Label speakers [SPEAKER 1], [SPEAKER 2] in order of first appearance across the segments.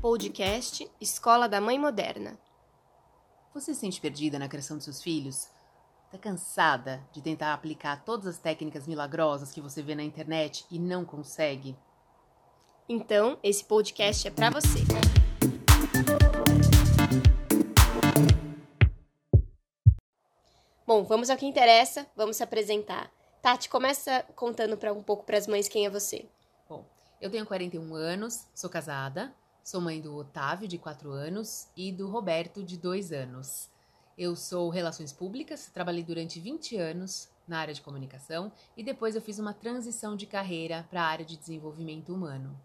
[SPEAKER 1] Podcast Escola da Mãe Moderna.
[SPEAKER 2] Você se sente perdida na criação de seus filhos? Está cansada de tentar aplicar todas as técnicas milagrosas que você vê na internet e não consegue?
[SPEAKER 1] Então, esse podcast é para você. Bom, vamos ao que interessa, vamos se apresentar. Tati, começa contando para um pouco para as mães quem é você.
[SPEAKER 2] Bom, eu tenho 41 anos, sou casada, sou mãe do Otávio, de 4 anos, e do Roberto, de 2 anos. Eu sou Relações Públicas, trabalhei durante 20 anos na área de comunicação e depois eu fiz uma transição de carreira para a área de desenvolvimento humano.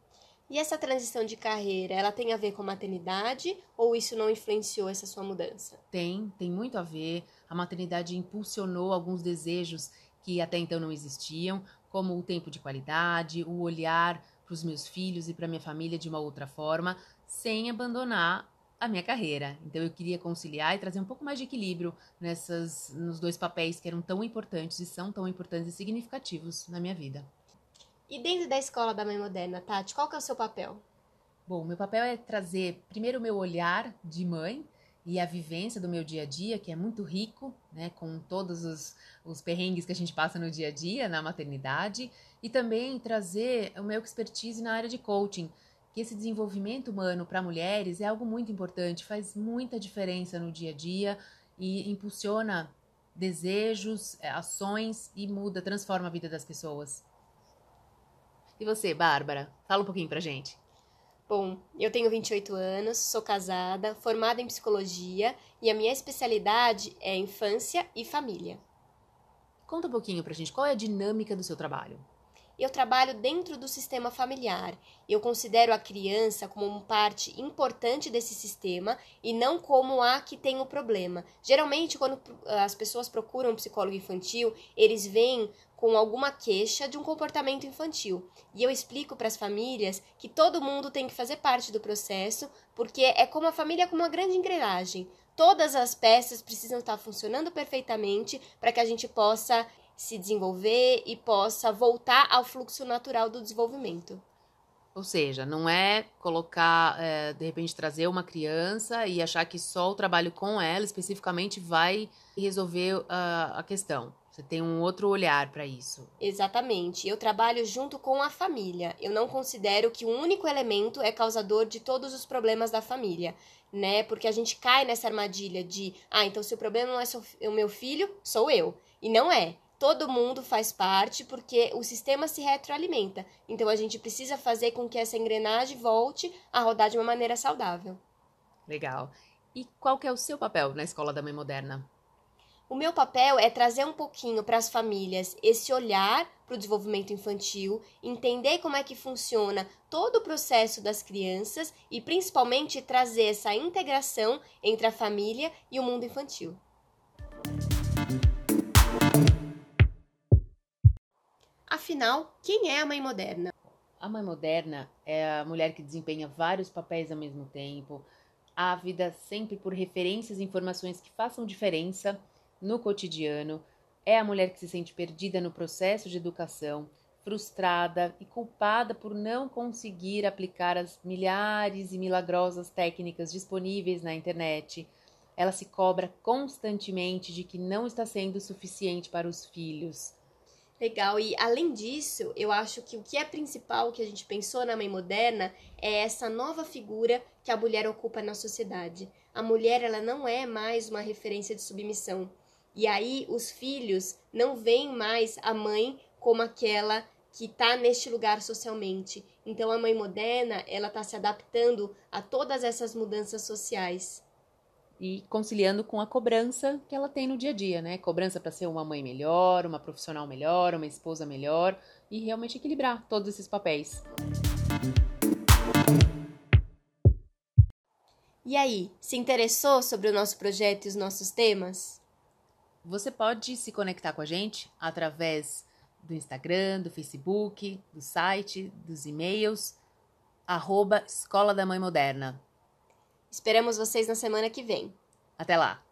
[SPEAKER 1] E essa transição de carreira, ela tem a ver com maternidade ou isso não influenciou essa sua mudança?
[SPEAKER 2] Tem, tem muito a ver. A maternidade impulsionou alguns desejos que até então não existiam, como o tempo de qualidade, o olhar para os meus filhos e para minha família de uma outra forma, sem abandonar a minha carreira. Então eu queria conciliar e trazer um pouco mais de equilíbrio nessas nos dois papéis que eram tão importantes e são tão importantes e significativos na minha vida.
[SPEAKER 1] E dentro da escola da mãe moderna, Tati, qual que é o seu papel?
[SPEAKER 2] Bom, meu papel é trazer primeiro o meu olhar de mãe e a vivência do meu dia a dia, que é muito rico, né, com todos os, os perrengues que a gente passa no dia a dia na maternidade, e também trazer o meu expertise na área de coaching, que esse desenvolvimento humano para mulheres é algo muito importante, faz muita diferença no dia a dia e impulsiona desejos, ações e muda, transforma a vida das pessoas. E você, Bárbara? Fala um pouquinho pra gente.
[SPEAKER 1] Bom, eu tenho 28 anos, sou casada, formada em psicologia e a minha especialidade é infância e família.
[SPEAKER 2] Conta um pouquinho pra gente, qual é a dinâmica do seu trabalho?
[SPEAKER 1] Eu trabalho dentro do sistema familiar. Eu considero a criança como uma parte importante desse sistema e não como a que tem o problema. Geralmente, quando as pessoas procuram um psicólogo infantil, eles vêm com alguma queixa de um comportamento infantil. E eu explico para as famílias que todo mundo tem que fazer parte do processo, porque é como a família com uma grande engrenagem. Todas as peças precisam estar funcionando perfeitamente para que a gente possa se desenvolver e possa voltar ao fluxo natural do desenvolvimento.
[SPEAKER 2] Ou seja, não é colocar, é, de repente, trazer uma criança e achar que só o trabalho com ela especificamente vai resolver uh, a questão. Você tem um outro olhar para isso.
[SPEAKER 1] Exatamente. Eu trabalho junto com a família. Eu não considero que um único elemento é causador de todos os problemas da família, né? Porque a gente cai nessa armadilha de, ah, então se o problema não é o meu filho, sou eu. E não é todo mundo faz parte porque o sistema se retroalimenta. Então a gente precisa fazer com que essa engrenagem volte a rodar de uma maneira saudável.
[SPEAKER 2] Legal. E qual que é o seu papel na escola da mãe moderna?
[SPEAKER 1] O meu papel é trazer um pouquinho para as famílias esse olhar para o desenvolvimento infantil, entender como é que funciona todo o processo das crianças e principalmente trazer essa integração entre a família e o mundo infantil. Afinal, quem é a mãe moderna?
[SPEAKER 2] A mãe moderna é a mulher que desempenha vários papéis ao mesmo tempo, ávida sempre por referências e informações que façam diferença no cotidiano, é a mulher que se sente perdida no processo de educação, frustrada e culpada por não conseguir aplicar as milhares e milagrosas técnicas disponíveis na internet. Ela se cobra constantemente de que não está sendo suficiente para os filhos
[SPEAKER 1] Legal, e além disso, eu acho que o que é principal que a gente pensou na mãe moderna é essa nova figura que a mulher ocupa na sociedade. A mulher, ela não é mais uma referência de submissão. E aí os filhos não veem mais a mãe como aquela que está neste lugar socialmente. Então a mãe moderna, ela está se adaptando a todas essas mudanças sociais
[SPEAKER 2] e conciliando com a cobrança que ela tem no dia a dia, né? Cobrança para ser uma mãe melhor, uma profissional melhor, uma esposa melhor e realmente equilibrar todos esses papéis.
[SPEAKER 1] E aí, se interessou sobre o nosso projeto e os nossos temas?
[SPEAKER 2] Você pode se conectar com a gente através do Instagram, do Facebook, do site, dos e-mails, arroba Escola da Mãe Moderna.
[SPEAKER 1] Esperamos vocês na semana que vem.
[SPEAKER 2] Até lá!